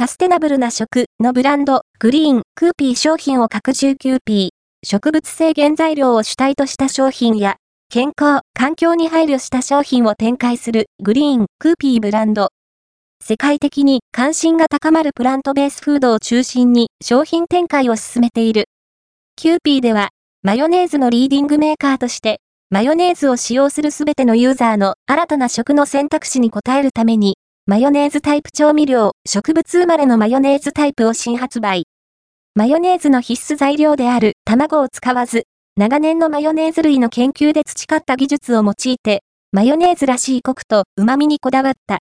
サステナブルな食のブランド、 GREEN KEWPIE 商品を拡充キューピー、植物性原材料を主体とした商品や、健康、環境に配慮した商品を展開する GREEN KEWPIE ブランド。世界的に関心が高まるプラントベースフードを中心に商品展開を進めている。キューピーでは、マヨネーズのリーディングメーカーとして、マヨネーズを使用するすべてのユーザーの新たな食の選択肢に応えるために、マヨネーズタイプ調味料、植物生まれのマヨネーズタイプを新発売。マヨネーズの必須材料である卵を使わず、長年のマヨネーズ類の研究で培った技術を用いて、マヨネーズらしいコクと旨味にこだわった